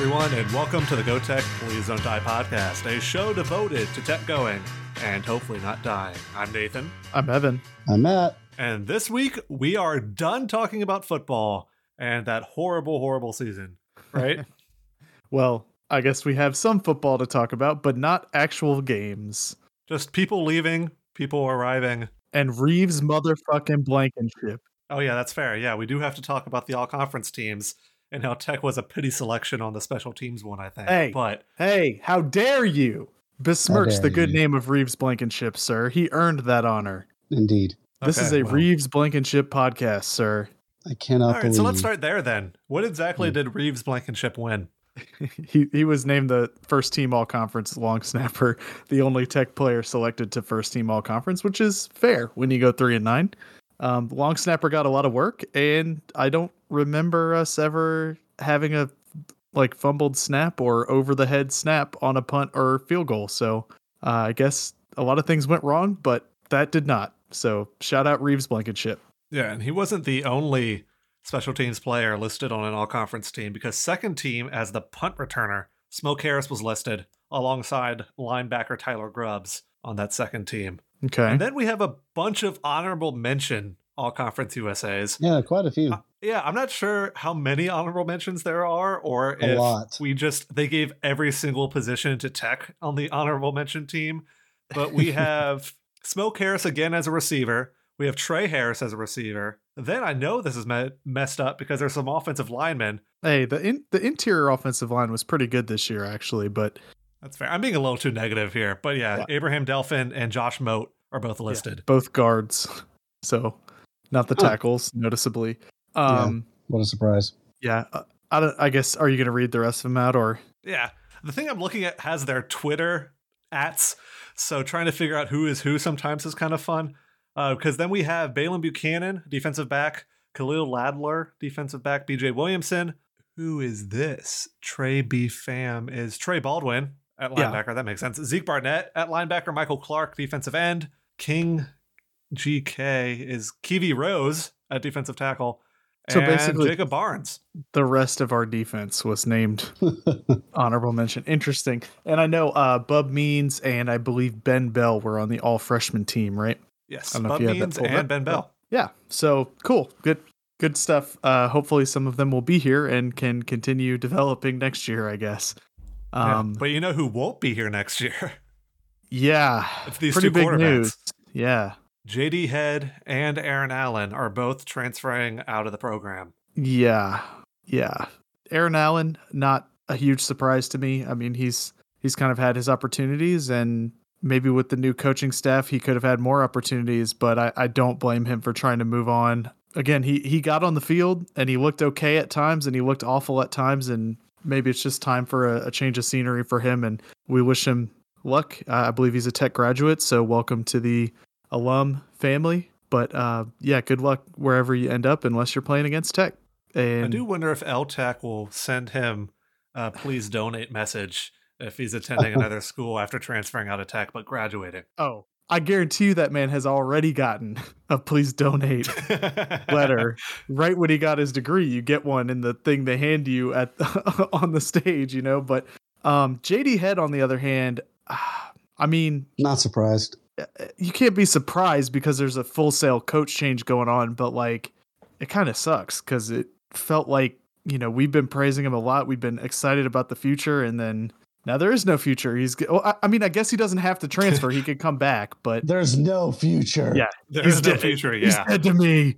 everyone, and welcome to the Go Tech Please Don't Die podcast, a show devoted to tech going and hopefully not dying. I'm Nathan, I'm Evan. I'm Matt. and this week we are done talking about football and that horrible, horrible season, right? Well, I guess we have some football to talk about, but not actual games. Just people leaving, people arriving. And Reeves motherfucking Blankenship. Oh, yeah, that's fair. Yeah, we do have to talk about the all conference teams and how Tech was a pity selection on the special teams one, I think. Hey. But Hey, how dare you besmirch dare the good you. name of Reeves Blankenship, sir? He earned that honor. Indeed. This is a well. Reeves Blankenship podcast, sir. I cannot All right, believe. so let's start there then. What exactly Hmm. did Reeves Blankenship win? he he was named the first team all conference long snapper, the only tech player selected to first team all conference, which is fair when you go three and nine. Um, long snapper got a lot of work, and I don't remember us ever having a like fumbled snap or over the head snap on a punt or field goal. So uh, I guess a lot of things went wrong, but that did not. So shout out Reeves Blankenship. Yeah, and he wasn't the only special teams player listed on an all conference team because second team as the punt returner, Smoke Harris was listed alongside linebacker Tyler Grubbs on that second team. Okay. And then we have a bunch of honorable mention all conference USAs. Yeah, quite a few. Uh, yeah, I'm not sure how many honorable mentions there are or A if lot. we just they gave every single position to Tech on the honorable mention team. But we have Smoke Harris again as a receiver. We have Trey Harris as a receiver. Then I know this is me- messed up because there's some offensive linemen. Hey, the in, the interior offensive line was pretty good this year, actually, but That's fair. I'm being a little too negative here, but yeah, Yeah. Abraham Delphin and Josh Moat are both Yeah, listed. both guards. So not the Huh. tackles, noticeably. Um, What a surprise. yeah. uh, I don't. I guess. Are you going to read the rest of them out, or Yeah. The thing I'm looking at has their Twitter ats. So trying to figure out who is who sometimes is kind of fun. Because then we have Balin Buchanan, defensive back, Khalil Ladler, defensive back, BJ Williamson. Who is this? Trey B. Fam is Trey Baldwin at Yeah. linebacker. That makes sense. Zeke Barnett at linebacker, Michael Clark, defensive end. King GK is Kiwi Rose at defensive tackle. So basically- Jacob Barnes. the rest of our defense was named honorable mention? Interesting. And I know uh, Bub Means and I believe Ben Bell were on the all freshman team, right? Yes, I don't know if Bud you have that Means and up, Ben but- Bell. Yeah. So cool. Good. Good stuff. Uh, hopefully, some of them will be here and can continue developing next year. I guess. Yeah, Um, but you know who won't be here next year? yeah. It's these pretty two big quarterbacks. news. Yeah. JD Head and Aaron Allen are both transferring out of the program. Yeah. Yeah. Aaron Allen, not a huge surprise to me. I mean, he's he's kind of had his opportunities and maybe with the new coaching staff he could have had more opportunities, but I, I don't blame him for trying to move on. Again, he he got on the field and he looked okay at times and he looked awful at times and maybe it's just time for a, a change of scenery for him and we wish him luck. Uh, I believe he's a tech graduate, so welcome to the alum family. But uh, yeah, good luck wherever you end up, unless you're playing against Tech. And I do wonder if LTAC will send him a please donate message if he's attending another school after transferring out of Tech but graduating. oh, I guarantee you that man has already gotten a please donate letter right when he got his degree. You get one in the thing they hand you at on the stage, you know. But um, JD Head, on the other hand, I mean, Not surprised. you can't be surprised because there's a full sale coach change going on, but like it kind of sucks because it felt like, you know, we've been praising him a lot. We've been excited about the future. And then now there is no future. He's, g- well, I, I mean, I guess he doesn't have to transfer. he could come back, but There's no future. Yeah. there's no dead. future, he's yeah. dead to me.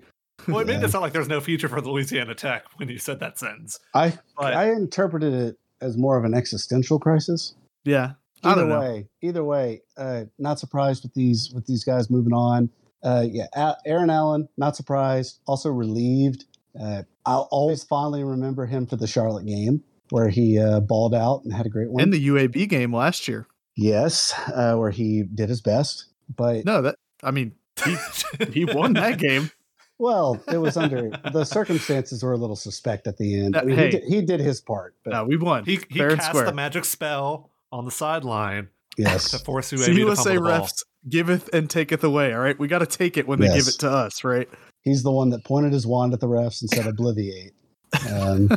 Well, it made Yeah. it sound like there's no future for Louisiana Tech when you said that sentence. I But I interpreted it as more of an existential crisis. Yeah. I Either don't know. way, either way, uh, not surprised with these with these guys moving on. Uh, yeah, A- Aaron Allen, not surprised. Also relieved. Uh, I'll always fondly remember him for the Charlotte game where he uh, balled out and had a great one. In the UAB game last year. yes, uh, where he did his best. But No, that, I mean, he, he won that game. well, it was under the circumstances were a little suspect at the end. I mean, hey. he, did, he did his part. But No, we won. he, he cast square. the magic spell on the sideline Yes, to force UAB See, to USA fumble the ball. refs giveth and taketh away. All right. We got to take it when they give it to us, right? he's the one that pointed his wand at the refs and said obliviate. Um,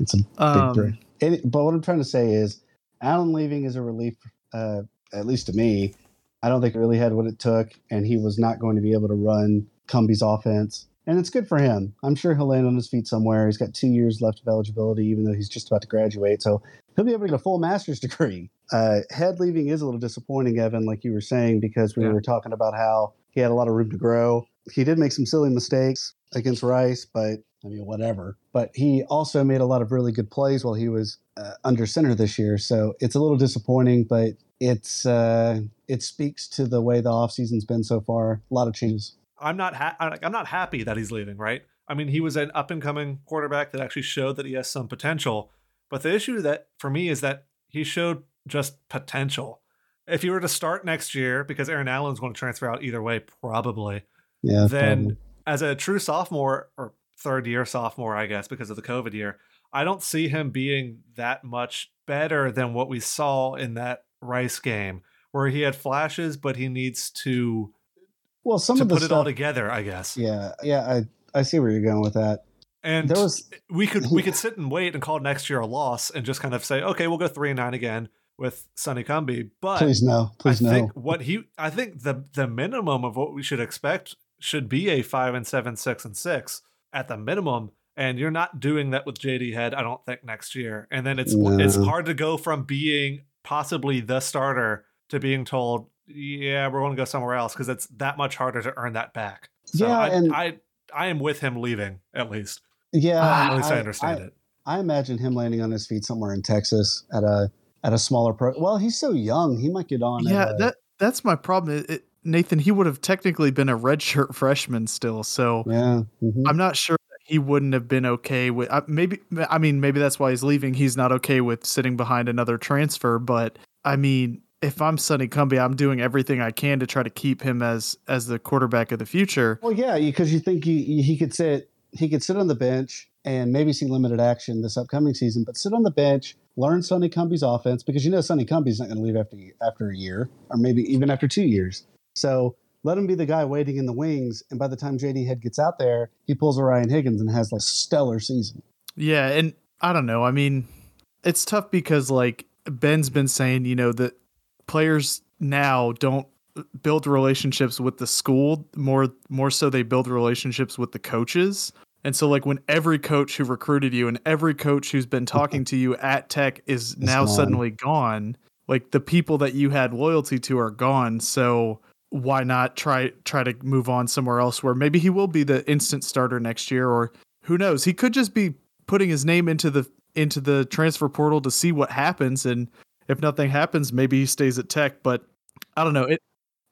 it's a big Um, break. any, but what I'm trying to say is, Allen leaving is a relief, uh, at least to me. I don't think it really had what it took, and he was not going to be able to run Cumbie's offense. And it's good for him. I'm sure he'll land on his feet somewhere. He's got two years left of eligibility, even though he's just about to graduate. So he'll be able to get a full master's degree. Uh, head leaving is a little disappointing, Evan, like you were saying, because we Yeah. were talking about how he had a lot of room to grow. He did make some silly mistakes against Rice, but I mean, whatever. But he also made a lot of really good plays while he was uh, under center this year. So it's a little disappointing, but it's uh, it speaks to the way the offseason's been so far. A lot of changes. I'm not ha- I'm not happy that he's leaving, right? I mean, he was an up and coming quarterback that actually showed that he has some potential. But the issue that for me is that he showed just potential. If you were to start next year, because Aaron Allen's going to transfer out either way, probably, Yeah. then probably. as a true sophomore or third year sophomore, I guess, because of the COVID year, I don't see him being that much better than what we saw in that Rice game, where he had flashes, but he needs to well, some to of the put it all together, I guess. Yeah, yeah. I I see where you're going with that. And There was we could we could sit and wait and call next year a loss and just kind of say, okay, we'll go three and nine again with Sonny Cumbie. But please no, please I no. think what he I think the the minimum of what we should expect should be a five and seven, six and six at the minimum. And you're not doing that with JD Head, I don't think, next year. And then it's it's hard to go from being possibly the starter to being told, yeah, we're going to go somewhere else because it's that much harder to earn that back. So Yeah, I, and- I I am with him leaving at least. yeah, ah, At least I, I- understand I- it. I imagine him landing on his feet somewhere in Texas at a at a smaller pro. Well, he's so young; he might get on. at Yeah, a- that that's my problem. It, it- Nathan, he would have technically been a redshirt freshman still, so yeah. mhm. I'm not sure that he wouldn't have been okay with. Uh, maybe I mean maybe that's why he's leaving. He's not okay with sitting behind another transfer. But I mean, if I'm Sonny Cumbie, I'm doing everything I can to try to keep him as as the quarterback of the future. Well, yeah, because you think he he could sit he could sit on the bench and maybe see limited action this upcoming season, but sit on the bench, learn Sonny Cumbie's offense because you know Sonny Cumbie's not going to leave after after a year or maybe even after two years. So let him be the guy waiting in the wings, and by the time JD Head gets out there, he pulls a Ryan Higgins and has like stellar season. Yeah, and I don't know. I mean, it's tough because like Ben's been saying, you know, that players now don't build relationships with the school more more so they build relationships with the coaches. And so like when every coach who recruited you and every coach who's been talking to you at Tech is now gone. suddenly gone, like the people that you had loyalty to are gone. So why not try try to move on somewhere else where maybe he will be the instant starter next year or who knows? He could just be putting his name into the into the transfer portal to see what happens. And if nothing happens maybe he stays at tech but i don't know. It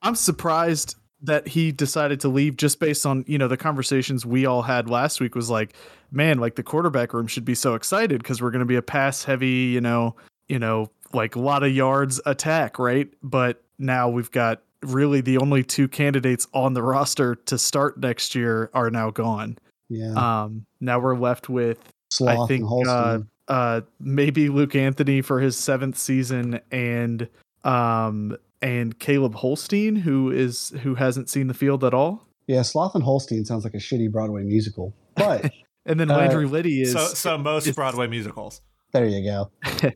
i'm surprised that he decided to leave just based on you know the conversations we all had last week was like man like the quarterback room should be so excited because we're going to be a pass heavy you know you know like a lot of yards attack right? But now we've got really the only two candidates on the roster to start next year are now gone Yeah, um now we're left with Sloth I think and uh, uh, maybe Luke Anthony for his seventh season, and um, and Caleb Holstein, who is who hasn't seen the field at all, yeah, Sloth and Holstein sounds like a shitty Broadway musical, but and then Uh, Landry Lyddy is so so most is- Broadway musicals. there you go.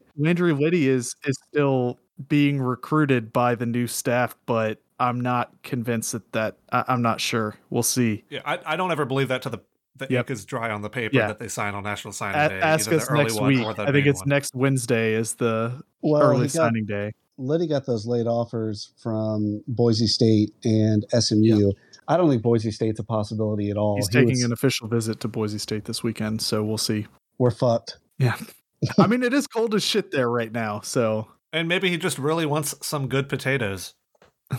Landry Lyddy is is still being recruited by the new staff, but I'm not convinced that that I, I'm not sure. We'll see. Yeah, I, I don't ever believe that to the the Yep. ink is dry on the paper Yeah. that they sign on National Signing A- Day. ask either us the early next one week. or the I think it's one. next Wednesday is the Well, early got, signing day. Lyddy got those late offers from Boise State and SMU. I don't think Boise State's a possibility at all. He's He taking was- an official visit to Boise State this weekend, so we'll see. We're fucked. Yeah. I mean, it is cold as shit there right now. So And maybe he just really wants some good potatoes.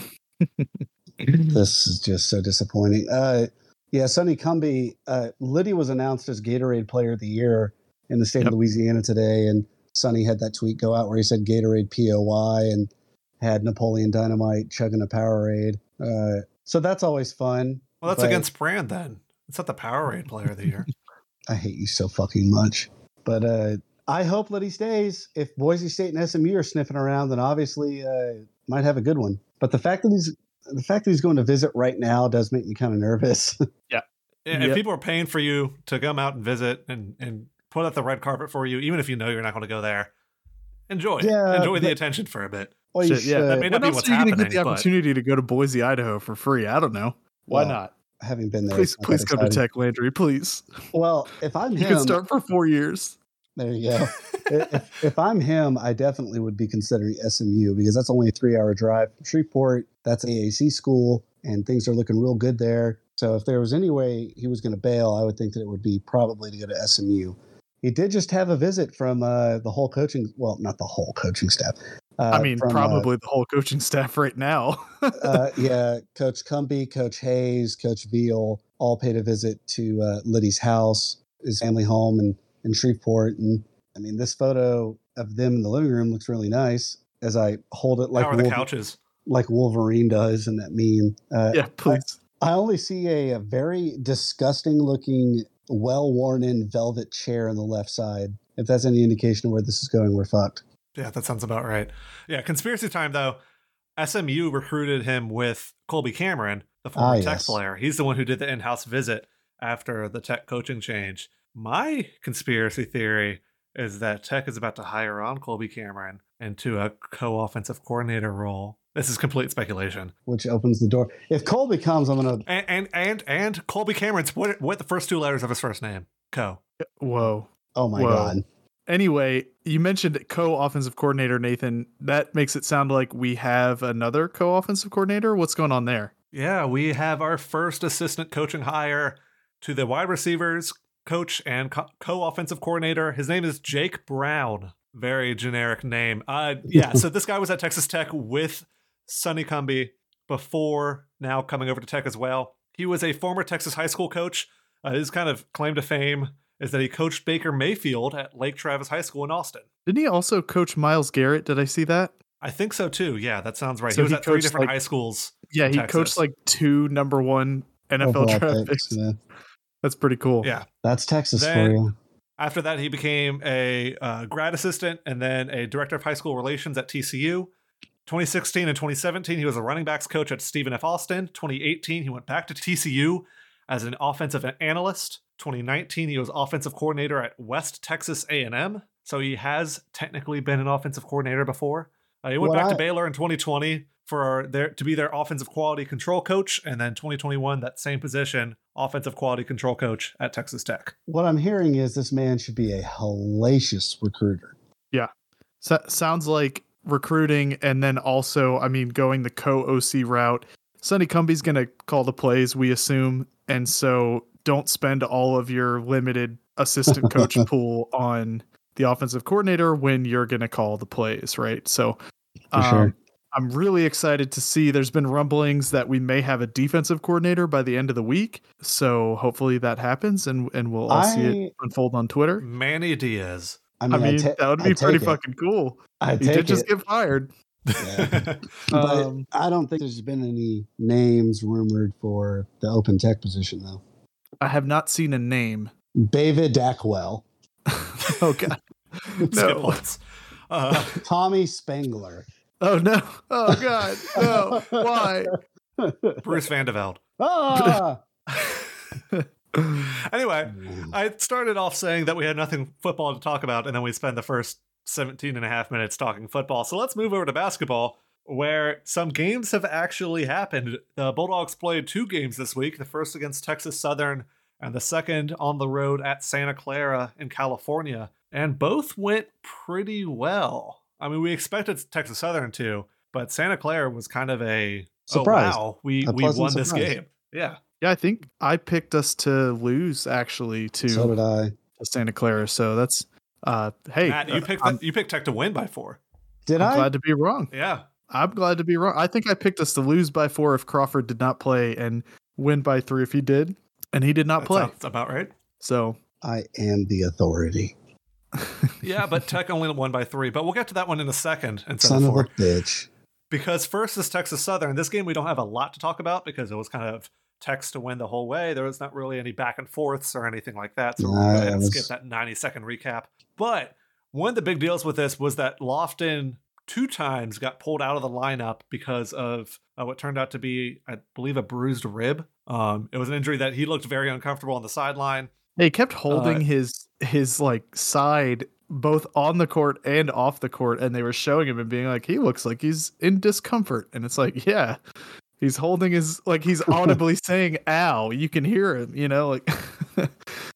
This is just so disappointing. Uh, yeah, Sonny Cumbie, uh, Lyddy was announced as Gatorade Player of the Year in the state Yep. of Louisiana today, and Sonny had that tweet go out where he said Gatorade POY and had Napoleon Dynamite chugging a Powerade. Uh, so that's always fun. Well, that's but against Brand then. It's not the Powerade Player of the Year. I hate you so fucking much. But uh, I hope that he stays. If Boise State and SMU are sniffing around, then obviously uh, might have a good one. But the fact that he's the fact that he's going to visit right now does make me kind of nervous. Yeah, Yep. If people are paying for you to come out and visit and and put out the red carpet for you, even if you know you're not going to go there. Enjoy, it. Yeah, enjoy the attention for a bit. Well, you Shit, yeah, should. that may not when be what's are you gonna get happening, the but- opportunity to go to Boise, Idaho for free? I don't know. Why Well, not? having been there. Please, please come to. Tech Landry, please. Well, if I'm You him, can start for four years. There you go. if, if I'm him, I definitely would be considering SMU because that's only a three-hour drive from Shreveport. That's AAC school, and things are looking real good there. So if there was any way he was going to bail, I would think that it would be probably to go to SMU. He did just have a visit from uh, the whole coaching, well, not the whole coaching staff. Uh, I mean, from, uh, probably the whole coaching staff right now. uh, yeah, Coach Cumbie, Coach Hayes, Coach Veal all paid a visit to uh, Lyddy's house, his family home in, in Shreveport. And I mean, this photo of them in the living room looks really nice as I hold it like, How are the couches? like Wolverine does in that meme. Uh, yeah, please. I only see a, a very disgusting looking, well worn in velvet chair on the left side. If that's any indication of where this is going, we're fucked. Yeah, that sounds about right. Yeah, conspiracy time though. SMU recruited him with Colby Cameron, the former Ah, Tech yes. player. He's the one who did the in-house visit after the Tech coaching change. My conspiracy theory is that Tech is about to hire on Colby Cameron into a co-offensive coordinator role. This is complete speculation. Which opens the door. If Colby comes, I'm gonna. And and and, and Colby Cameron's what what the first two letters of his first name? Co. Whoa. Oh my Whoa. god! Anyway, you mentioned co-offensive coordinator Nathan. That makes it sound like we have another co-offensive coordinator. What's going on there? Yeah, we have our first assistant coaching hire to the wide receivers coach and co offensive coordinator. His name is Jake Brown. Very generic name. Uh, yeah, so this guy was at Texas Tech with Sonny Cumbie before now coming over to Tech as well. He was a former Texas high school coach. Uh, his kind of claim to fame is that he coached Baker Mayfield at Lake Travis High School in Austin. Didn't he also coach Myles Garrett? Did I see that? I think so too. Yeah, that sounds right. So he was he at three different like- high schools. Yeah, he Texas. coached like two number one NFL Overall draft picks, picks. yeah. That's pretty cool. Yeah. That's Texas Then- for you. After that, he became a uh, grad assistant and then a director of high school relations at TCU. 2016 and 2017, he was a running backs coach at Stephen F. Austin. 2018, he went back to TCU as an offensive analyst. 2019, he was offensive coordinator at West Texas A&M. So he has technically been an offensive coordinator before. Uh, he went What back to Baylor in 2020 for their to be their offensive quality control coach, and then 2021 that same position, offensive quality control coach at Texas Tech. What I'm hearing is this man should be a hellacious recruiter. Yeah, so, sounds like recruiting and then also, I mean, going the co OC route. Sonny Cumbie's going to call the plays, we assume. And so don't spend all of your limited assistant coach pool on the offensive coordinator when you're going to call the plays, right? So For sure. Um, I'm really excited to see there's been rumblings that we may have a defensive coordinator by the end of the week. So hopefully that happens and, and we'll all see it unfold on Twitter. Manny Diaz. I I mean, mean, ta- that would be pretty it. fucking cool. I He take did just get fired. Yeah. but Um, I don't think there's been any names rumored for the open tech position though. I have not seen a name. David Dackwell, Oh god. Skip No. Uh, Tommy Spangler. Oh no. Oh god. No. Why? Bruce Van De Velde. ah! Anyway, I started off saying that we had nothing football to talk about, and then we spent the first 17 and a half minutes talking football. So let's move over to basketball, where some games have actually happened. The Bulldogs played two games this week the first against Texas Southern, and the second on the road at Santa Clara in California. And both went pretty well. I mean, we expected Texas Southern to, but Santa Clara was kind of a Surprise. Oh, wow, we, A we pleasant won this game. Yeah. Yeah, I think I picked us to lose actually to, so did I. to Santa Clara. So that's uh hey, Matt, you uh, picked I'm, you picked Tech to win by four. Did I'm I? glad to be wrong. Yeah. I'm glad to be wrong. I think I picked us to lose by four if Crawford did not play and win by three if he did. And he did not That play. sounds about right. So I am the authority. Yeah, but Tech only won by three. But we'll get to that one in a second instead Son of of a bitch. Because first is Texas Southern. This game we don't have a lot to talk about because it was kind of Tech's to win the whole way. There was not really any back and forths or anything like that. So we'll Nah, go ahead it and was- skip that 90 second recap. But one of the big deals with this was that Lofton two times got pulled out of the lineup because of uh, what turned out to be, I believe, a bruised rib. Um, it was an injury that he looked very uncomfortable on the sideline. He kept holding Uh, his his like side both on the court and off the court, and they were showing him and being like, he looks like he's in discomfort. And it's like, yeah, he's holding his like he's audibly saying ow. You can hear him, you know, like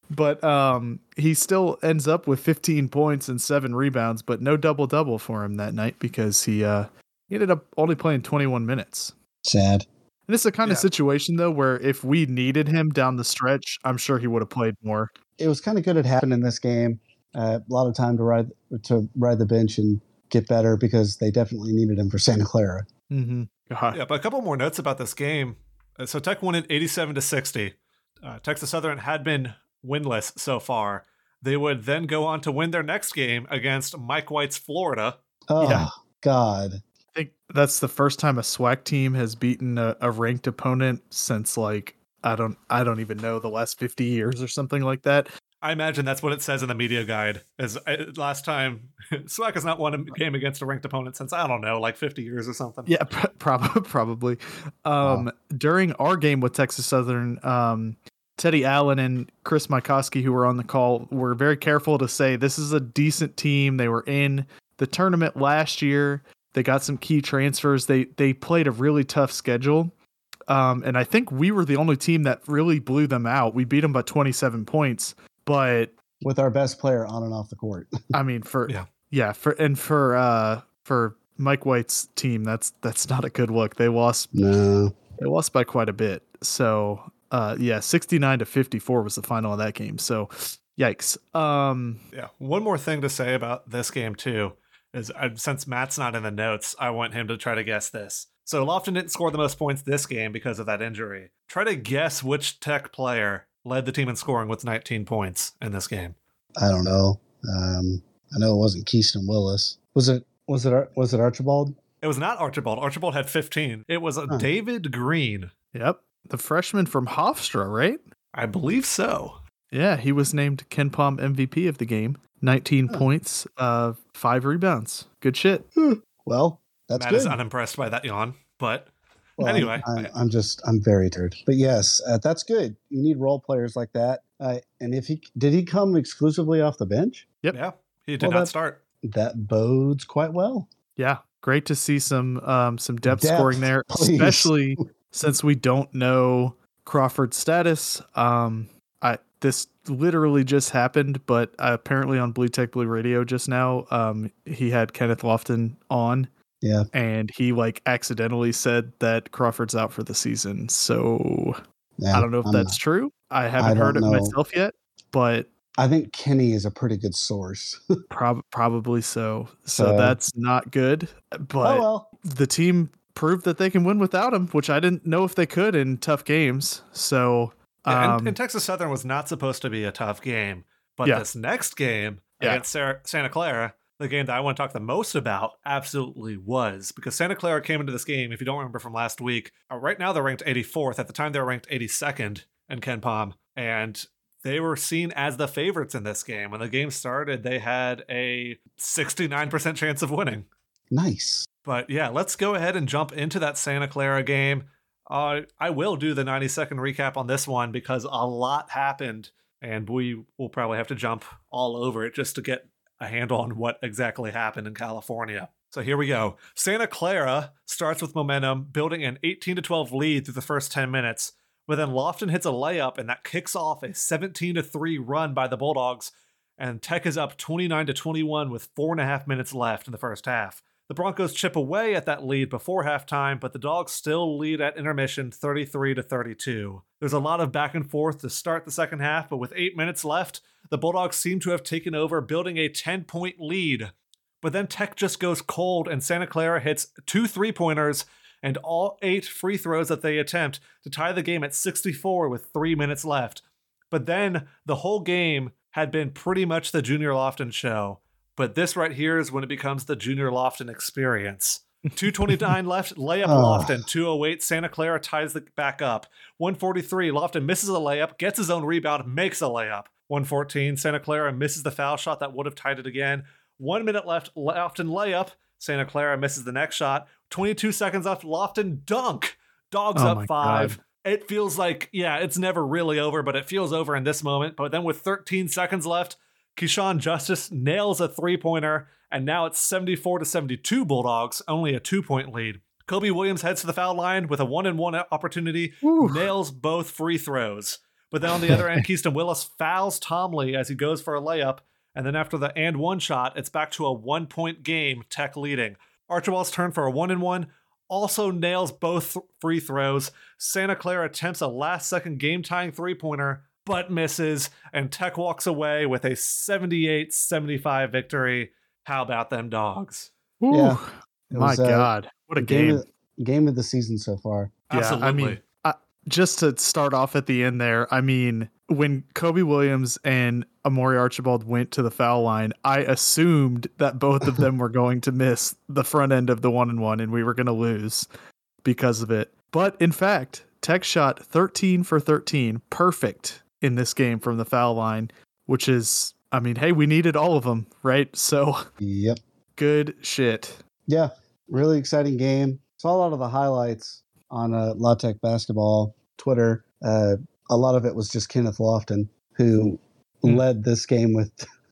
but um he still ends up with 15 points and seven rebounds, but no double double for him that night because he uh he ended up only playing 21 minutes. Sad. And it's the kind of situation though where if we needed him down the stretch, I'm sure he would have played more. It was kind of good it happened in this game. Uh, a lot of time to ride to ride the bench and get better because they definitely needed him for Santa Clara. Mm-hmm. Yeah, but a couple more notes about this game. Uh, So Tech won it 87 to 60. Uh, Texas Southern had been winless so far. They would then go on to win their next game against Mike White's Florida. Oh Yeah. God. That's the first time a SWAC team has beaten a, a ranked opponent since like I don't I don't even know the last 50 years or something like that. I imagine that's what it says in the media guide. As uh, last time SWAC has not won a game against a ranked opponent since I don't know, like 50 years or something. Yeah, pr- prob- probably. Um, During our game with Texas Southern, um, Teddy Allen and Chris Mykoski, who were on the call, were very careful to say this is a decent team. They were in the tournament last year. They got some key transfers. They they played a really tough schedule. Um, and I think we were the only team that really blew them out. We beat them by 27 points. But With our best player on and off the court. I mean, for Yeah. yeah, for and for uh for Mike White's team, that's that's not a good look. They lost no. they lost by quite a bit. So uh yeah, 69 to 54 was the final of that game. So yikes. Um Yeah. One more thing to say about this game too is uh, since Matt's not in the notes, I want him to try to guess this. So Lofton didn't score the most points this game because of that injury. Try to guess which Tech player led the team in scoring with 19 points in this game. I don't know. Um, I know it wasn't Keaston Willis. Was it? Was it? Was it Archibald? It was not Archibald. Archibald had 15. It was uh, Huh. David Green. yep, the freshman from Hofstra, right? I believe so. Yeah, he was named KenPom MVP of the game. 19 Huh. points, uh 5 rebounds. Good shit. Well, that's Matt good. is unimpressed by that yawn, but Well, I'm- anyway, I'm, I'm just I'm very tired. But yes, uh, that's good. You need role players like that. Uh, and if he did he come exclusively off the bench, Yep. yeah, he did Well, not that- start. that bodes quite well. Yeah, great to see some um some depth, Depth, scoring there, please. especially since we don't know Crawford's status. Um, I this literally just happened, but apparently on Blue Tech Blue Radio just now, um, he had Kenneth Lofton on, Yeah. and he like accidentally said that Crawford's out for the season. So yeah I don't know if I'm that's true. I haven't heard it know. myself yet, but I think Kenny is a pretty good source. prob- probably so. So So- that's not good. But oh well. the team proved that they can win without him, which I didn't know if they could in tough games. So, Yeah, um, and, and Texas Southern was not supposed to be a tough game, but Yeah. this next game Yeah. against Sarah, Santa Clara, the game that I want to talk the most about, absolutely was because Santa Clara came into this game. If you don't remember from last week, uh, right now they're ranked 84th. At the time, they were ranked 82nd in KenPom, and they were seen as the favorites in this game. When the game started, they had a 69% chance of winning. Nice. But yeah, let's go ahead and jump into that Santa Clara game. Uh, I will do the 90 second recap on this one because a lot happened, and we will probably have to jump all over it just to get a handle on what exactly happened in California. So here we go. Santa Clara starts with momentum, building an 18 to 12 lead through the first 10 minutes, but then Lofton hits a layup, and that kicks off a 17 to 3 run by the Bulldogs. And Tech is up 29 to 21 with four and a half minutes left in the first half. The Broncos chip away at that lead before halftime, but the Dogs still lead at intermission 33 to 32. There's a lot of back and forth to start the second half, but with 8 minutes left, the Bulldogs seem to have taken over, building a 10-point lead. But then Tech just goes cold and Santa Clara hits two three-pointers and all 8 free throws that they attempt to tie the game at 64 with 3 minutes left. But then the whole game had been pretty much the Junior Lofton show. But this right here is when it becomes the Junior Lofton experience. 229 left, layup Oh. Lofton. 208, Santa Clara ties the back up. 143, Lofton misses a layup, gets his own rebound, makes a layup. 114, Santa Clara misses the foul shot that would have tied it again. One minute left, Lofton layup. Santa Clara misses the next shot. 22 seconds left, Lofton dunk. Dogs Oh up five. God. it feels like, yeah, it's never really over, but it feels over in this moment. But then with 13 seconds left, Keshawn Justice nails a three pointer, and now it's 74 to 72 Bulldogs, only a two point lead. Cobe Williams heads to the foul line with a one and one opportunity, Ooh. nails both free throws. But then on the other end, Keaston Willis fouls Tomley as he goes for a layup. And then after the and one shot, it's back to a one point game, Tech leading. Archibald's turn for a one and one also nails both th- free throws. Santa Clara attempts a last second game tying three pointer, but misses. And Tech walks away with a 78 75 victory. How about them dogs? Ooh, Yeah. My was, uh, God, what a game game! of, game of the season so far. Yeah, I Absolutely. mean, just to start off at the end there, I mean, when Cobe Williams and Amorie Archibald went to the foul line, I assumed that both of them were going to miss the front end of the one and one and we were going to lose because of it. But in fact, Tech shot 13 for 13, perfect in this game from the foul line, which is, I mean, hey, we needed all of them, right? So Yep. good shit. Yeah, really exciting game. Saw a lot of the highlights on uh, La Tech basketball Twitter. Uh, a lot of it was just Kenneth Lofton, who Hmm. led this game with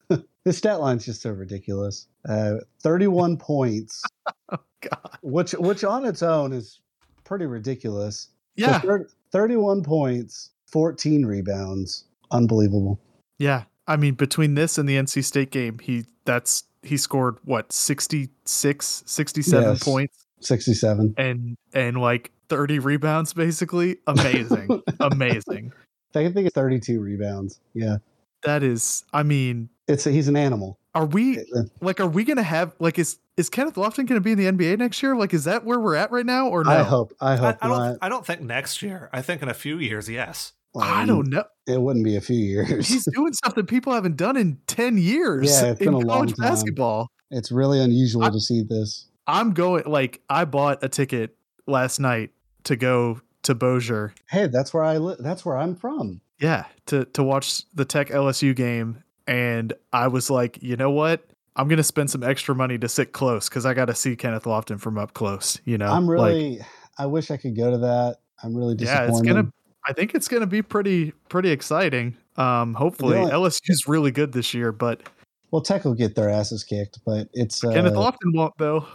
his stat line's just so ridiculous. Uh, 31 points, God. which which on its own is pretty ridiculous. So Yeah. thir- 31 points, 14 rebounds. Unbelievable. Yeah. I mean, between this and the NC State game, he that's he scored what 66, 67 Yes. points 67. and and like 30 rebounds basically. Amazing. Amazing. I think it's 32 rebounds. Yeah. That is I mean, It's a, he's an animal. are we Uh, like are we going to have like is is Kenneth Lofton going to be in the NBA next year? Like is that where we're at right now or no? I hope I I, hope I not. don't. I don't think next year. I think in a few years, yes. I don't know. It wouldn't be a few years. He's doing stuff that people haven't done in 10 years Yeah, it's in been a long time. basketball. it's really unusual I- to see this. I'm going like I bought a ticket last night to go to Bossier. Hey, that's where I live. That's where I'm from. Yeah, to to watch the Tech LSU game and I was like, "You know what? I'm going to spend some extra money to sit close cuz I got to see Kenneth Lofton from up close, you know." I'm Like, really. I wish I could go to that. I'm really disappointed. Yeah, it's going to I think it's going to be pretty pretty exciting. Um hopefully only- LSU's really good this year, but Well, Tech will get their asses kicked, but it's uh, Kenneth Lofton won't though.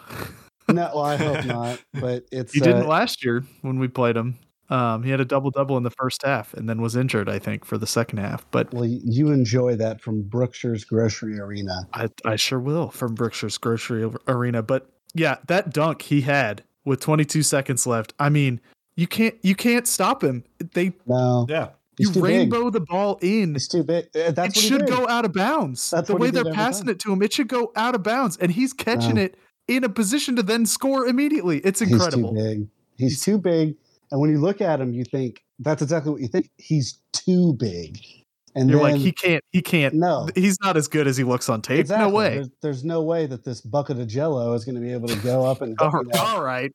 no. Well, I hope not. But it's he didn't uh, last year when we played him. Um, he had a double double in the first half and then was injured, I think, for the second half. But well, you enjoy that from Brookshire's Grocery Arena. I, I sure will from Brookshire's Grocery Arena. But yeah, that dunk he had with 22 seconds left. I mean, you can't you can't stop him. They No, Yeah. you too big. rainbow the ball in. He's too big. Uh, That's it what should did. go out of bounds. That's the way they're passing time. it to him, it should go out of bounds, and he's catching No. it in a position to then score immediately. It's incredible. He's incredible. too big. He's, He's- too big. And when you look at him, you think that's exactly what you think. He's too big. And You're then, like he can't he can't. no, He's not as good as he looks on tape. exactly. No way. There's, there's no way that this bucket of Jello is going to be able to go up and. All you know, all right,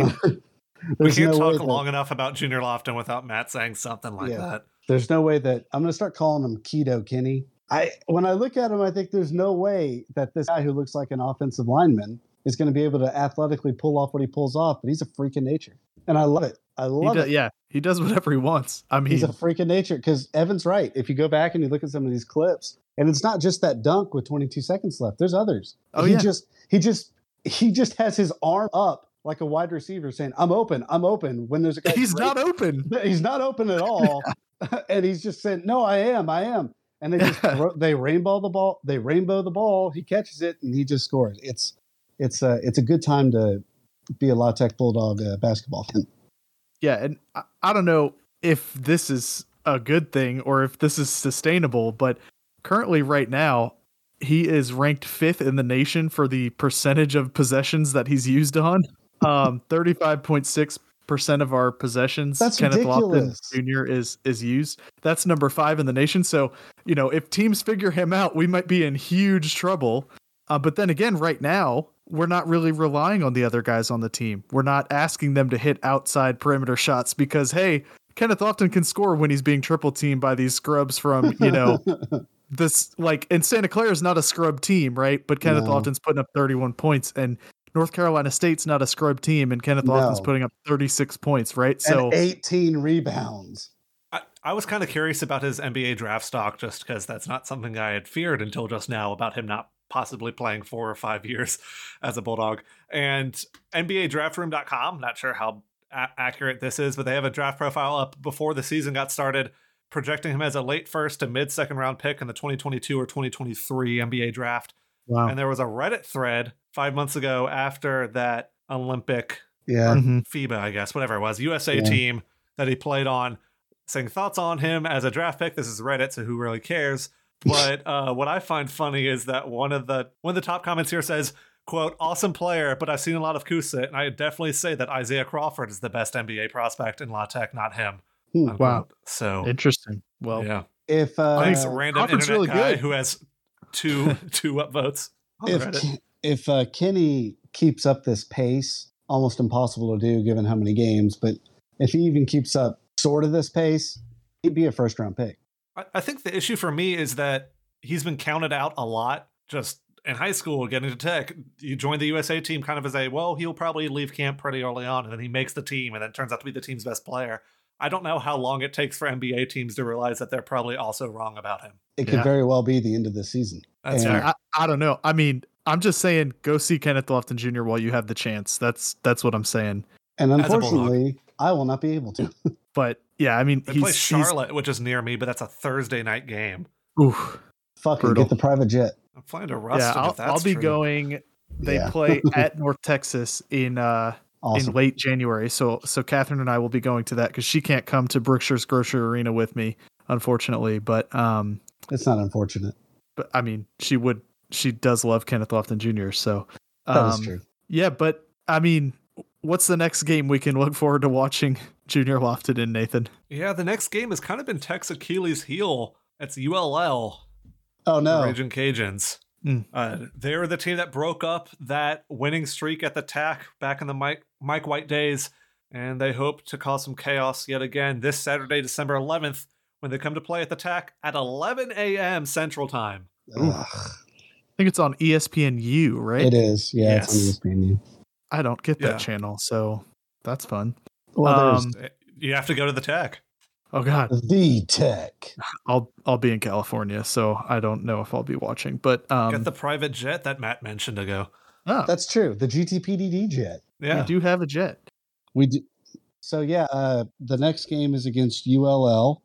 you know. We can't no way talk that- long enough about Junior Lofton without Matt saying something like Yeah. that. There's no way that I'm going to start calling him Keto Kenny. I when I look at him, I think there's no way that this guy who looks like an offensive lineman is going to be able to athletically pull off what he pulls off. But he's a freak of nature, and I love it. I love do- it. yeah, he does whatever he wants. I mean, He's a freak of nature because Evan's right. If you go back and you look at some of these clips, and it's not just that dunk with 22 seconds left. There's others. Oh, he yeah. just he just he just has his arm up like a wide receiver saying, "I'm open. I'm open." When there's a guy he's not open. he's not open at all, and he's just saying, "No, I am. I am." And they just they rainbow the ball. They rainbow the ball. He catches it and he just scores. It's it's a it's a good time to be a La Tech Bulldog uh, basketball fan. Yeah, and I, I don't know if this is a good thing or if this is sustainable, but currently, right now, he is ranked fifth in the nation for the percentage of possessions that he's used on. Um, thirty-five point six percent of our possessions. That's Kenneth ridiculous. Lofton Jr. is is used. That's number five in the nation. So you know, if teams figure him out, we might be in huge trouble. Uh, but then again, right now, we're not really relying on the other guys on the team. We're not asking them to hit outside perimeter shots because, hey, Kenneth Lofton can score when he's being triple teamed by these scrubs from, you know, this like and Santa Clara is not a scrub team, right? But Kenneth No. Lofton's putting up 31 points and North Carolina State's not a scrub team, and Kenneth Lofton's No. putting up 36 points, right? So and 18 rebounds. I, I was kind of curious about his NBA draft stock just because that's not something I had feared until just now about him not possibly playing four or five years as a Bulldog. And NBADraftRoom.com, not sure how a- accurate this is, but they have a draft profile up before the season got started, projecting him as a late first to mid second round pick in the 2022 or 2023 NBA draft. Wow. And there was a Reddit thread five months ago after that Olympic Yeah. Mhm. FIBA, I guess, whatever it was, USA Yeah. team that he played on, saying thoughts on him as a draft pick. This is Reddit, so who really cares? But uh, what I find funny is that one of the one of the top comments here says, "quote Awesome player, but I've seen a lot of Kusa, and I definitely say that Isaiah Crawford is the best NBA prospect in La Tech, not him." Unquote. Wow. So Interesting. Well, yeah, If uh, thanks, random Crawford's internet really guy good. who has two two upvotes if if uh, Kenny keeps up this pace, almost impossible to do given how many games, but if he even keeps up sort of this pace, he'd be a first round pick. I, I think the issue for me is that he's been counted out a lot just in high school getting to tech. You join the usa team kind of as a well he'll probably leave camp pretty early on and then he makes the team and then turns out to be the team's best player i don't know how long it takes for nba teams to realize that they're probably also wrong about him It could Yeah. very well be the end of the season. that's Yeah. fair I, I don't know. I mean, I'm just saying, go see Kenneth Lofton Jr. while you have the chance. That's that's what I'm saying. And As a Bulldog. unfortunately, I will not be able to. But yeah, I mean, they he's, play he's- charlotte which is near me but that's a thursday night game oof. Fucking Brutal. get the private jet. i'm flying to ruston yeah, I'll, that's I'll be true. going. They Yeah. play at North Texas in uh Awesome. in late January. So so Catherine and I will be going to that because she can't come to Brookshire's Grocery Arena with me, unfortunately. But um, It's not unfortunate. but I mean, she would. She does love Kenneth Lofton Jr. So That is um, true. Yeah, but I mean, what's the next game we can look forward to watching Junior Lofton in Nathan? yeah the next game has kind of been Tex achilles heel it's ull Oh no. Raging Cajuns. Mm. Uh, they were the team that broke up that winning streak at the TAC back in the Mike Mike White days, and they hope to cause some chaos yet again this Saturday, December 11th, when they come to play at the TAC at 11 a.m. Central Time. Ugh. I think it's on ESPNU, right? It is. Yeah, Yes. it's on E ESPN. I don't get that Yeah. channel, so that's fun. Well, Um, You have to go to the TAC. Oh God, the tech. I'll I'll be in California, so I don't know if I'll be watching. But um, Get the private jet that Matt mentioned ago. oh, That's true. The GTPDD jet. Yeah, we do have a jet. We do. So yeah, uh, the next game is against ULL.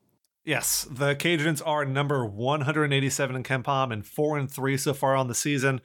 Yes, the Cajuns are number 187 in KenPom and four and three so far on the season.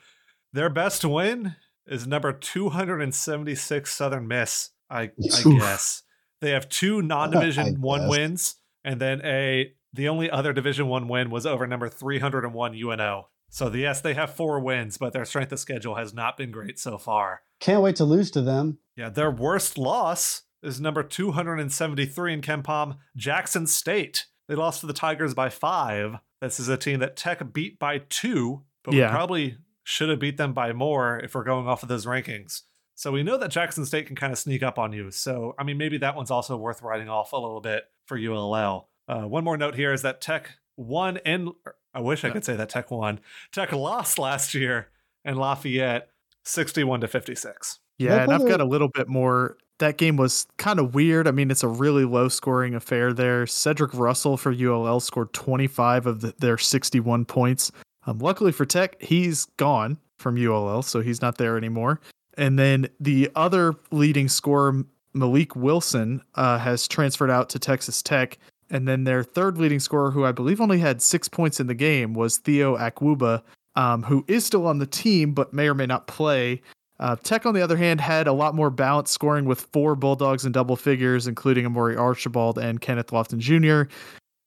Their best win is number 276 Southern Miss. I, I guess they have two non-division one wins, and then a the only other Division one win was over number 301 UNO. So the, yes, they have four wins, but their strength of schedule has not been great so far. Can't wait to lose to them. Yeah, their worst loss is number 273 in KenPom, Jackson State. They lost to the Tigers by five. This is a team that Tech beat by two, but Yeah. we probably should have beat them by more if we're going off of those rankings. So we know that Jackson State can kind of sneak up on you. So, I mean, maybe that one's also worth writing off a little bit for ULL. Uh, one more note here is that Tech won in, I wish I could say that Tech won. Tech lost last year in Lafayette 61 to 56. Yeah, and I've got a little bit more. That game was kind of weird. I mean, it's a really low scoring affair there. Cedric Russell for ULL scored 25 of the, their 61 points. Um, luckily for Tech, he's gone from ULL, so he's not there anymore. And then the other leading scorer, Mylik Wilson, uh, has transferred out to Texas Tech. And then their third leading scorer, who I believe only had six points in the game, was Theo Akwuba, um, who is still on the team but may or may not play. Uh, Tech, on the other hand, had a lot more balanced scoring with four Bulldogs in double figures, including Amorie Archibald and Kenneth Lofton Jr.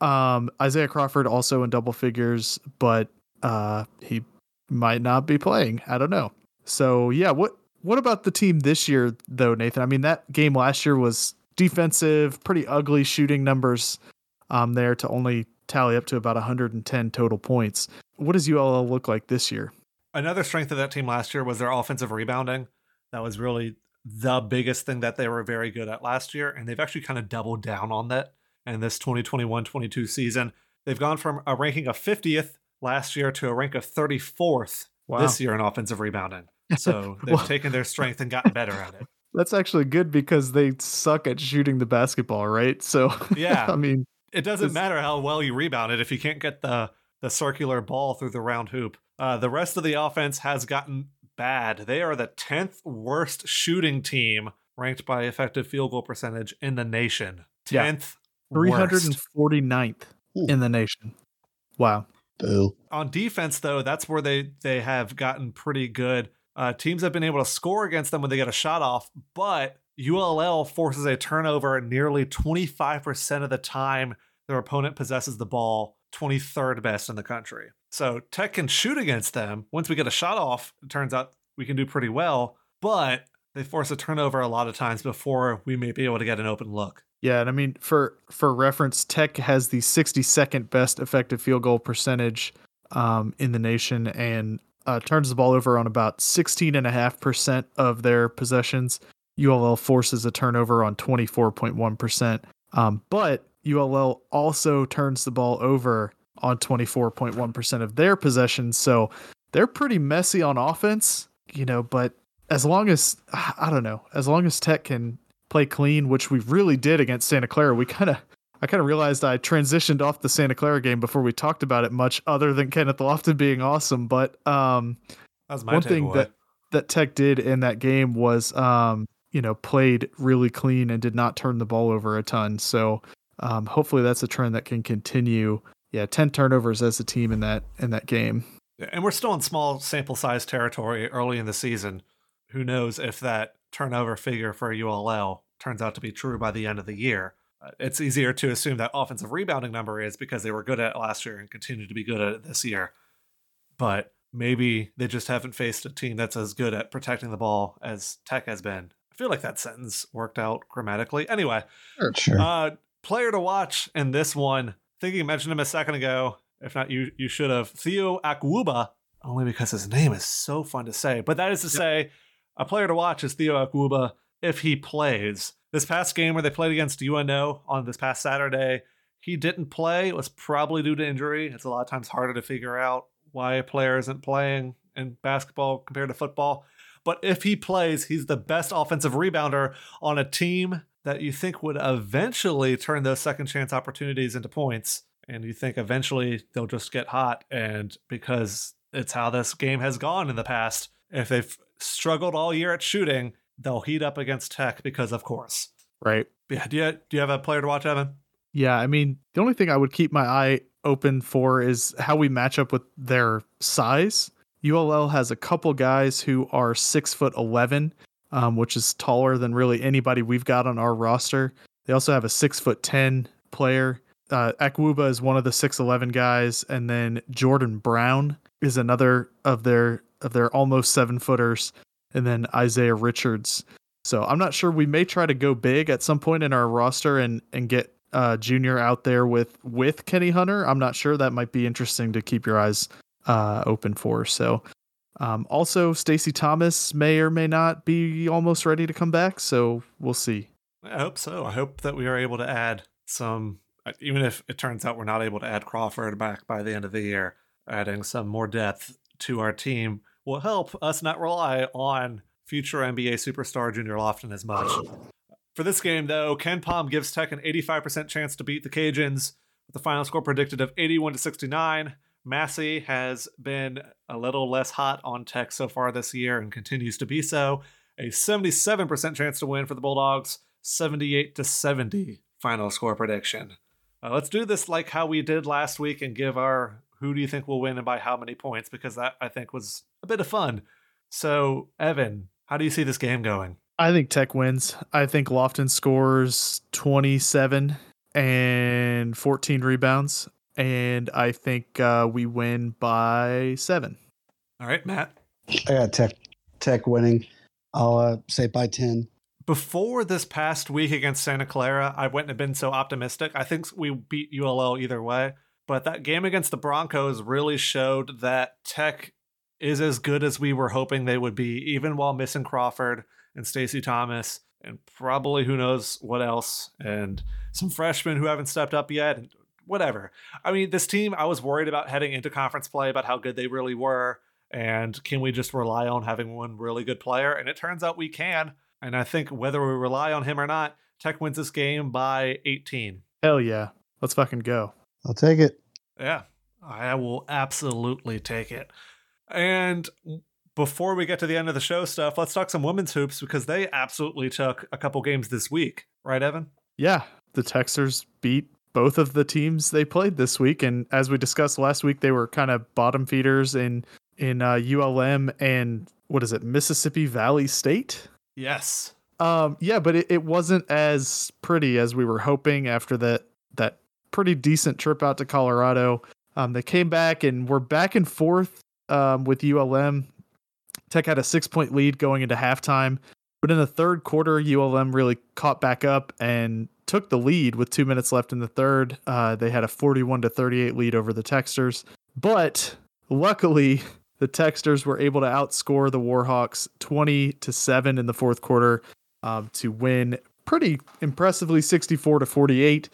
Um, Isaiah Crawford also in double figures, but uh, he might not be playing. I don't know. So yeah, what what about the team this year though, Nathan? I mean, that game last year was defensive, pretty ugly shooting numbers um, there to only tally up to about 110 total points. What does ULL look like this year? Another strength of that team last year was their offensive rebounding. That was really the biggest thing that they were very good at last year. And they've actually kind of doubled down on that in this 2021 22 season. They've gone from a ranking of 50th last year to a rank of 34th Wow. this year in offensive rebounding. So they've Well- taken their strength and gotten better at it. That's actually good because they suck at shooting the basketball, right? So Yeah. I mean, It doesn't matter how well you rebound it if you can't get the the circular ball through the round hoop. Uh, the rest of the offense has gotten bad. They are the tenth worst shooting team ranked by effective field goal percentage in the nation. Yeah. Tenth three worst. hundred and forty ninth Ooh. in the nation. Wow. Boo. on defense though that's where they they have gotten pretty good uh, teams have been able to score against them when they get a shot off but ull forces a turnover nearly 25% of the time their opponent possesses the ball 23rd best in the country. So tech can shoot against them. Once we get a shot off it turns out we can do pretty well but they force a turnover a lot of times before we may be able to get an open look. Yeah, and I mean for for reference, Tech has the 62nd best effective field goal percentage um, in the nation and uh, turns the ball over on about 16.5% of their possessions. ULL forces a turnover on 24.1%. Um, but ULL also turns the ball over on 24.1% of their possessions. So they're pretty messy on offense, you know, but as long as, I don't know, as long as Tech can play clean, which we really did against Santa Clara. We kind of, I kind of realized I transitioned off the Santa Clara game before we talked about it much, other than Kenneth Lofton being awesome. But um, one thing takeaway. that that Tech did in that game was, um, you know, played really clean and did not turn the ball over a ton. So um, hopefully that's a trend that can continue. Yeah, ten turnovers as a team in that in that game. And we're still in small sample size territory early in the season. Who knows if that turnover figure for ULL turns out to be true by the end of the year? It's easier to assume that offensive rebounding number is because they were good at it last year and continue to be good at it this year. But maybe they just haven't faced a team that's as good at protecting the ball as Tech has been. I feel like that sentence worked out grammatically. Anyway, Sure. uh, player to watch in this one. I think you mentioned him a second ago. If not, you you should have Theo Akwuba, only because his name is so fun to say. But that is to say, a player to watch is Theo Akwuba if he plays. This past game where they played against UNO on this past Saturday, he didn't play. It was probably due to injury. It's a lot of times harder to figure out why a player isn't playing in basketball compared to football. But if he plays, he's the best offensive rebounder on a team that you think would eventually turn those second chance opportunities into points. And you think eventually they'll just get hot. And because it's how this game has gone in the past, if they've struggled all year at shooting, they'll heat up against Tech because, of course. Right. Yeah, do you, do you have a player to watch, Evan? Yeah, I mean, the only thing I would keep my eye open for is how we match up with their size. ULL has a couple guys who are six foot eleven, um, which is taller than really anybody we've got on our roster. They also have a six foot ten player. Uh, Akwuba is one of the six eleven guys, and then Jordan Brown is another of their of their almost seven footers, and then Isaiah Richards. So I'm not sure. We may try to go big at some point in our roster and and get uh, Junior out there with with Kenny Hunter. I'm not sure. That might be interesting to keep your eyes uh, open for. So, um, also Stacy Thomas may or may not be almost ready to come back. So we'll see. I hope so. I hope that we are able to add some, uh, even if it turns out we're not able to add Crawford back by the end of the year, adding some more depth to our team will help us not rely on future NBA superstar Junior Lofton as much. For this game, though, KenPom gives Tech an 85% chance to beat the Cajuns, with the final score predicted of 81 to 69. Massey has been a little less hot on Tech so far this year and continues to be so. A 77% chance to win for the Bulldogs, 78 to 70 final score prediction. Uh, let's do this like how we did last week and give our who do you think will win and by how many points because that I think was a bit of fun. So, Evan, how do you see this game going? I think Tech wins. I think Lofton scores 27 and 14 rebounds, and I think uh, we win by seven. All right, Matt. I got Tech Tech winning. I'll uh, say by ten. Before this past week against Santa Clara, I wouldn't have been so optimistic. I think we beat ULL either way. But that game against the Broncos really showed that Tech is as good as we were hoping they would be, even while missing Crawford and Stacy Thomas and probably who knows what else and some freshmen who haven't stepped up yet and whatever. I mean, this team I was worried about heading into conference play about how good they really were And can we just rely on having one really good player? And it turns out we can. And I think whether we rely on him or not, Tech wins this game by 18. Hell yeah. Let's fucking go. I'll take it. Yeah, I will absolutely take it. And before we get to the end of the show stuff, let's talk some women's hoops because they absolutely took a couple games this week, right, Evan? Yeah, the Techsters beat both of the teams they played this week, and as we discussed last week, they were kind of bottom feeders in in uh, ULM and what is it, Mississippi Valley State? Yes. Um, yeah, but it, it wasn't as pretty as we were hoping after that that pretty decent trip out to Colorado. Um, they came back and were back and forth um, with ULM. Tech had a six point lead going into halftime, but in the third quarter, ULM really caught back up and took the lead with two minutes left in the third. Uh, they had a 41 to 38 lead over the Techsters, but luckily, the Techsters were able to outscore the Warhawks 20 to 7 in the fourth quarter um, to win pretty impressively 64 to 48.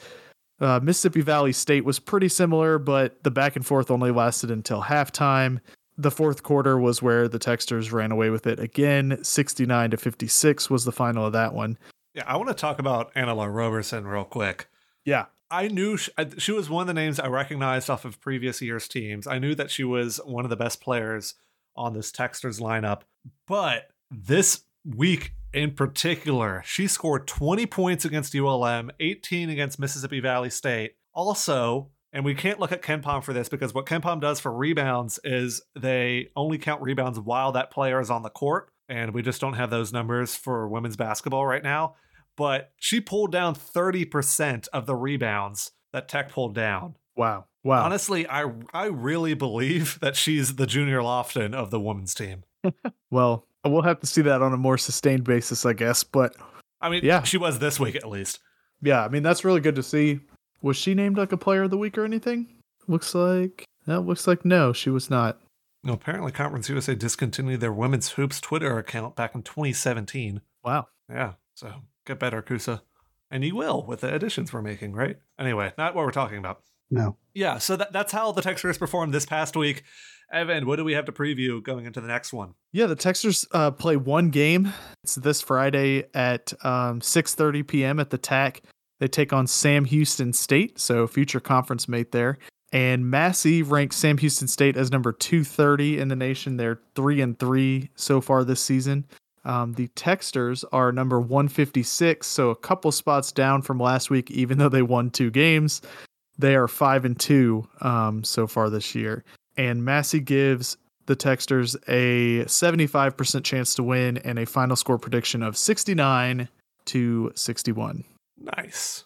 Uh, Mississippi Valley State was pretty similar, but the back and forth only lasted until halftime. The fourth quarter was where the Techsters ran away with it again. 69 to 56 was the final of that one. Yeah, I want to talk about Anna Roberson real quick. Yeah. I knew she, she was one of the names I recognized off of previous year's teams. I knew that she was one of the best players on this Techsters lineup. But this week in particular, she scored 20 points against ULM, 18 against Mississippi Valley State. Also, and we can't look at KenPom for this because what KenPom does for rebounds is they only count rebounds while that player is on the court. And we just don't have those numbers for women's basketball right now. But she pulled down 30% of the rebounds that Tech pulled down. Wow. Wow. Honestly, I I really believe that she's the junior Lofton of the women's team. well, we'll have to see that on a more sustained basis, I guess. But I mean, yeah, she was this week at least. Yeah, I mean that's really good to see. Was she named like a player of the week or anything? Looks like that looks like no, she was not. No, apparently Conference USA discontinued their women's hoops Twitter account back in 2017. Wow. Yeah, so get better, Kusa. And you will with the additions we're making, right? Anyway, not what we're talking about. No. Yeah, so that, that's how the Techsters performed this past week. Evan, what do we have to preview going into the next one? Yeah, the Techsters uh, play one game. It's this Friday at um, 6:30 p.m. at the TAC. They take on Sam Houston State, so future conference mate there. And Massey ranks Sam Houston State as number 230 in the nation. They're three and three so far this season. Um, the Techsters are number 156, so a couple spots down from last week, even though they won two games. They are five and two um, so far this year and Massey gives the Techsters a 75% chance to win and a final score prediction of 69 to 61. Nice.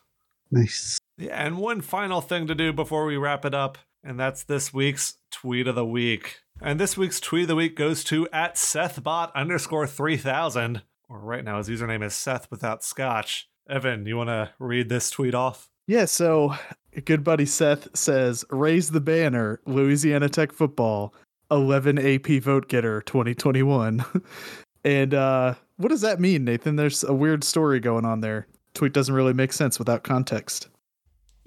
Nice. Yeah, and one final thing to do before we wrap it up, and that's this week's tweet of the week. And this week's tweet of the week goes to at SethBot underscore 3000, or right now his username is Seth without Scotch. Evan, you want to read this tweet off? Yeah, so good buddy Seth says, "Raise the banner, Louisiana Tech football, 11 AP vote getter 2021." and uh, what does that mean, Nathan? There's a weird story going on there. Tweet doesn't really make sense without context.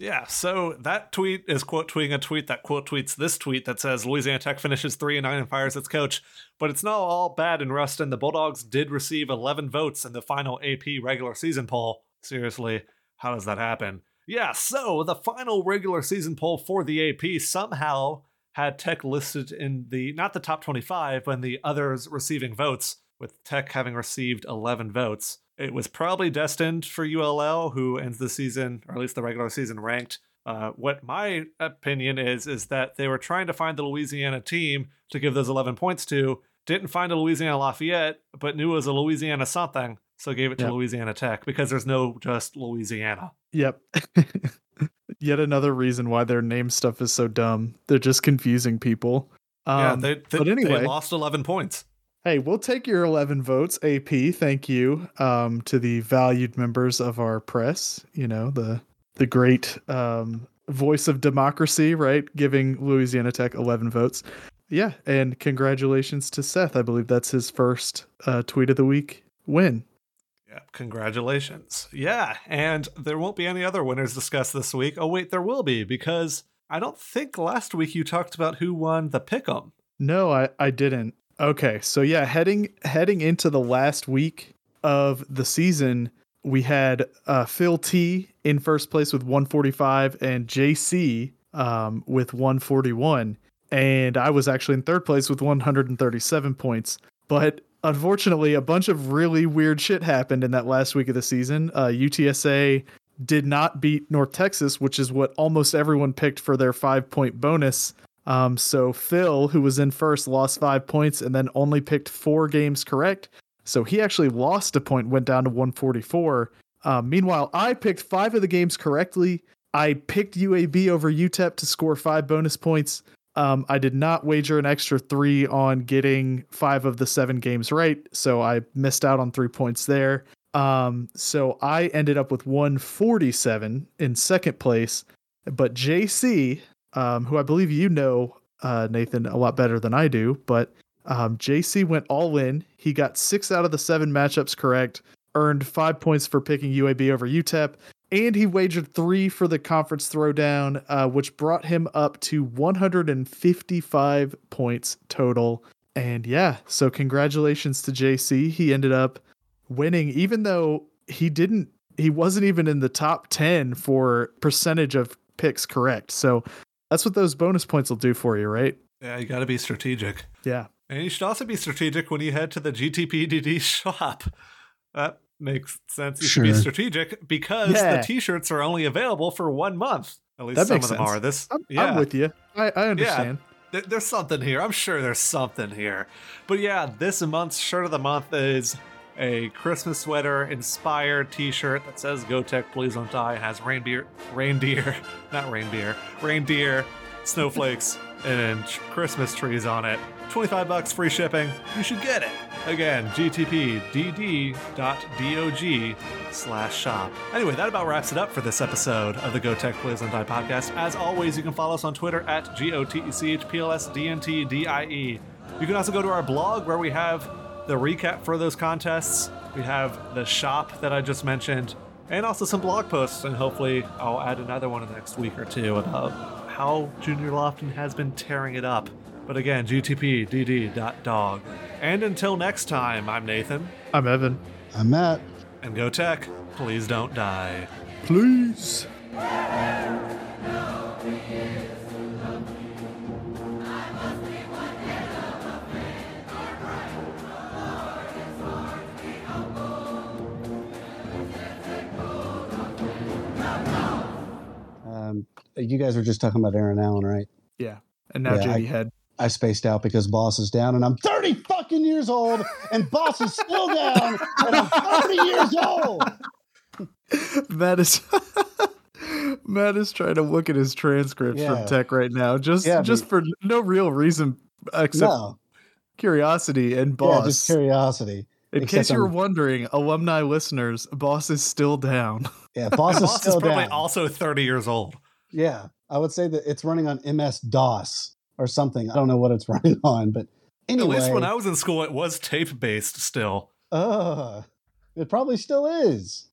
Yeah, so that tweet is quote tweeting a tweet that quote tweets this tweet that says Louisiana Tech finishes three and nine and fires its coach. But it's not all bad in Ruston. The Bulldogs did receive 11 votes in the final AP regular season poll. Seriously, how does that happen? Yeah, so the final regular season poll for the AP somehow had Tech listed in the not the top 25, but in the others receiving votes, with Tech having received 11 votes. It was probably destined for ULL, who ends the season, or at least the regular season, ranked. Uh, what my opinion is, is that they were trying to find the Louisiana team to give those 11 points to. Didn't find a Louisiana Lafayette, but knew it was a Louisiana something, so gave it to Yep. Louisiana Tech because there's no just Louisiana. Yep. Yet another reason why their name stuff is so dumb. They're just confusing people. yeah, Um, they, they, but anyway. they lost 11 points. Hey, we'll take your 11 votes, AP. Thank you um, to the valued members of our press. You know, the the great um, voice of democracy, right? Giving Louisiana Tech 11 votes. Yeah, and congratulations to Seth. I believe that's his first uh, tweet of the week win. Yeah, congratulations. Yeah, and there won't be any other winners discussed this week. Oh, wait, there will be because I don't think last week you talked about who won the pick'em. No, I, I didn't. Okay, so yeah, heading heading into the last week of the season, we had uh, Phil T in first place with 145 and JC um, with 141, and I was actually in third place with 137 points. But unfortunately, a bunch of really weird shit happened in that last week of the season. Uh, UTSA did not beat North Texas, which is what almost everyone picked for their five point bonus. Um, so Phil, who was in first, lost five points and then only picked four games correct. So he actually lost a point, went down to 144. Uh, meanwhile, I picked five of the games correctly. I picked UAB over UTEP to score five bonus points. Um, I did not wager an extra three on getting five of the seven games right, so I missed out on three points there. Um, so I ended up with 147 in second place, but JC, um, who I believe you know, uh, Nathan, a lot better than I do, but um, JC went all in. He got six out of the seven matchups correct, earned five points for picking UAB over UTEP, and he wagered three for the conference throwdown, uh, which brought him up to 155 points total. And yeah, so congratulations to JC. He ended up winning, even though he didn't, he wasn't even in the top 10 for percentage of picks correct. So that's what those bonus points will do for you, right? Yeah, you got to be strategic. Yeah. And you should also be strategic when you head to the GTPDD shop. That makes sense. You should be strategic because Yeah. the t-shirts are only available for one month. At least That some of them sense. are. This, I'm, yeah, I'm with you. I, I understand. There- there's something here. I'm sure there's something here. But yeah, this month's shirt of the month is a Christmas sweater inspired t-shirt that says "Go Tech, please don't die." It has reindeer, reindeer, not reindeer, reindeer, snowflakes, and Christmas trees on it. 25 bucks free shipping. You should get it. Again, gtpdd.dog slash shop. Anyway, that about wraps it up for this episode of the Go Tech Plays and Die podcast. As always, you can follow us on Twitter at G-O-T-E-C-H-P-L-S-D-N-T-D-I-E. You can also go to our blog where we have the recap for those contests. We have the shop that I just mentioned, and also some blog posts, and hopefully I'll add another one in the next week or two about how Junior Lofton has been tearing it up. But again, gtpdd.dog. And until next time, I'm Nathan, I'm Evan. I'm Matt. and Go Tech, please don't die. Please. Um, you guys were just talking about Aaron Allen, right? Yeah. And now Yeah, I- JD Head. I spaced out because Boss is down, and I'm 30 fucking years old, and Boss is still down, and I'm 30 years old. Matt is Matt is trying to look at his transcripts Yeah. from Tech right now, just Yeah, just for no real reason except No, curiosity and boss. yeah, just curiosity. In except case you were I'm- wondering, alumni listeners, boss is still down. Yeah, Boss is Boss is still probably down. also 30 years old. Yeah, I would say that it's running on MS DOS or something. I don't know what it's running on, but anyway, At least when I was in school, it was tape based still. uh, it probably still is.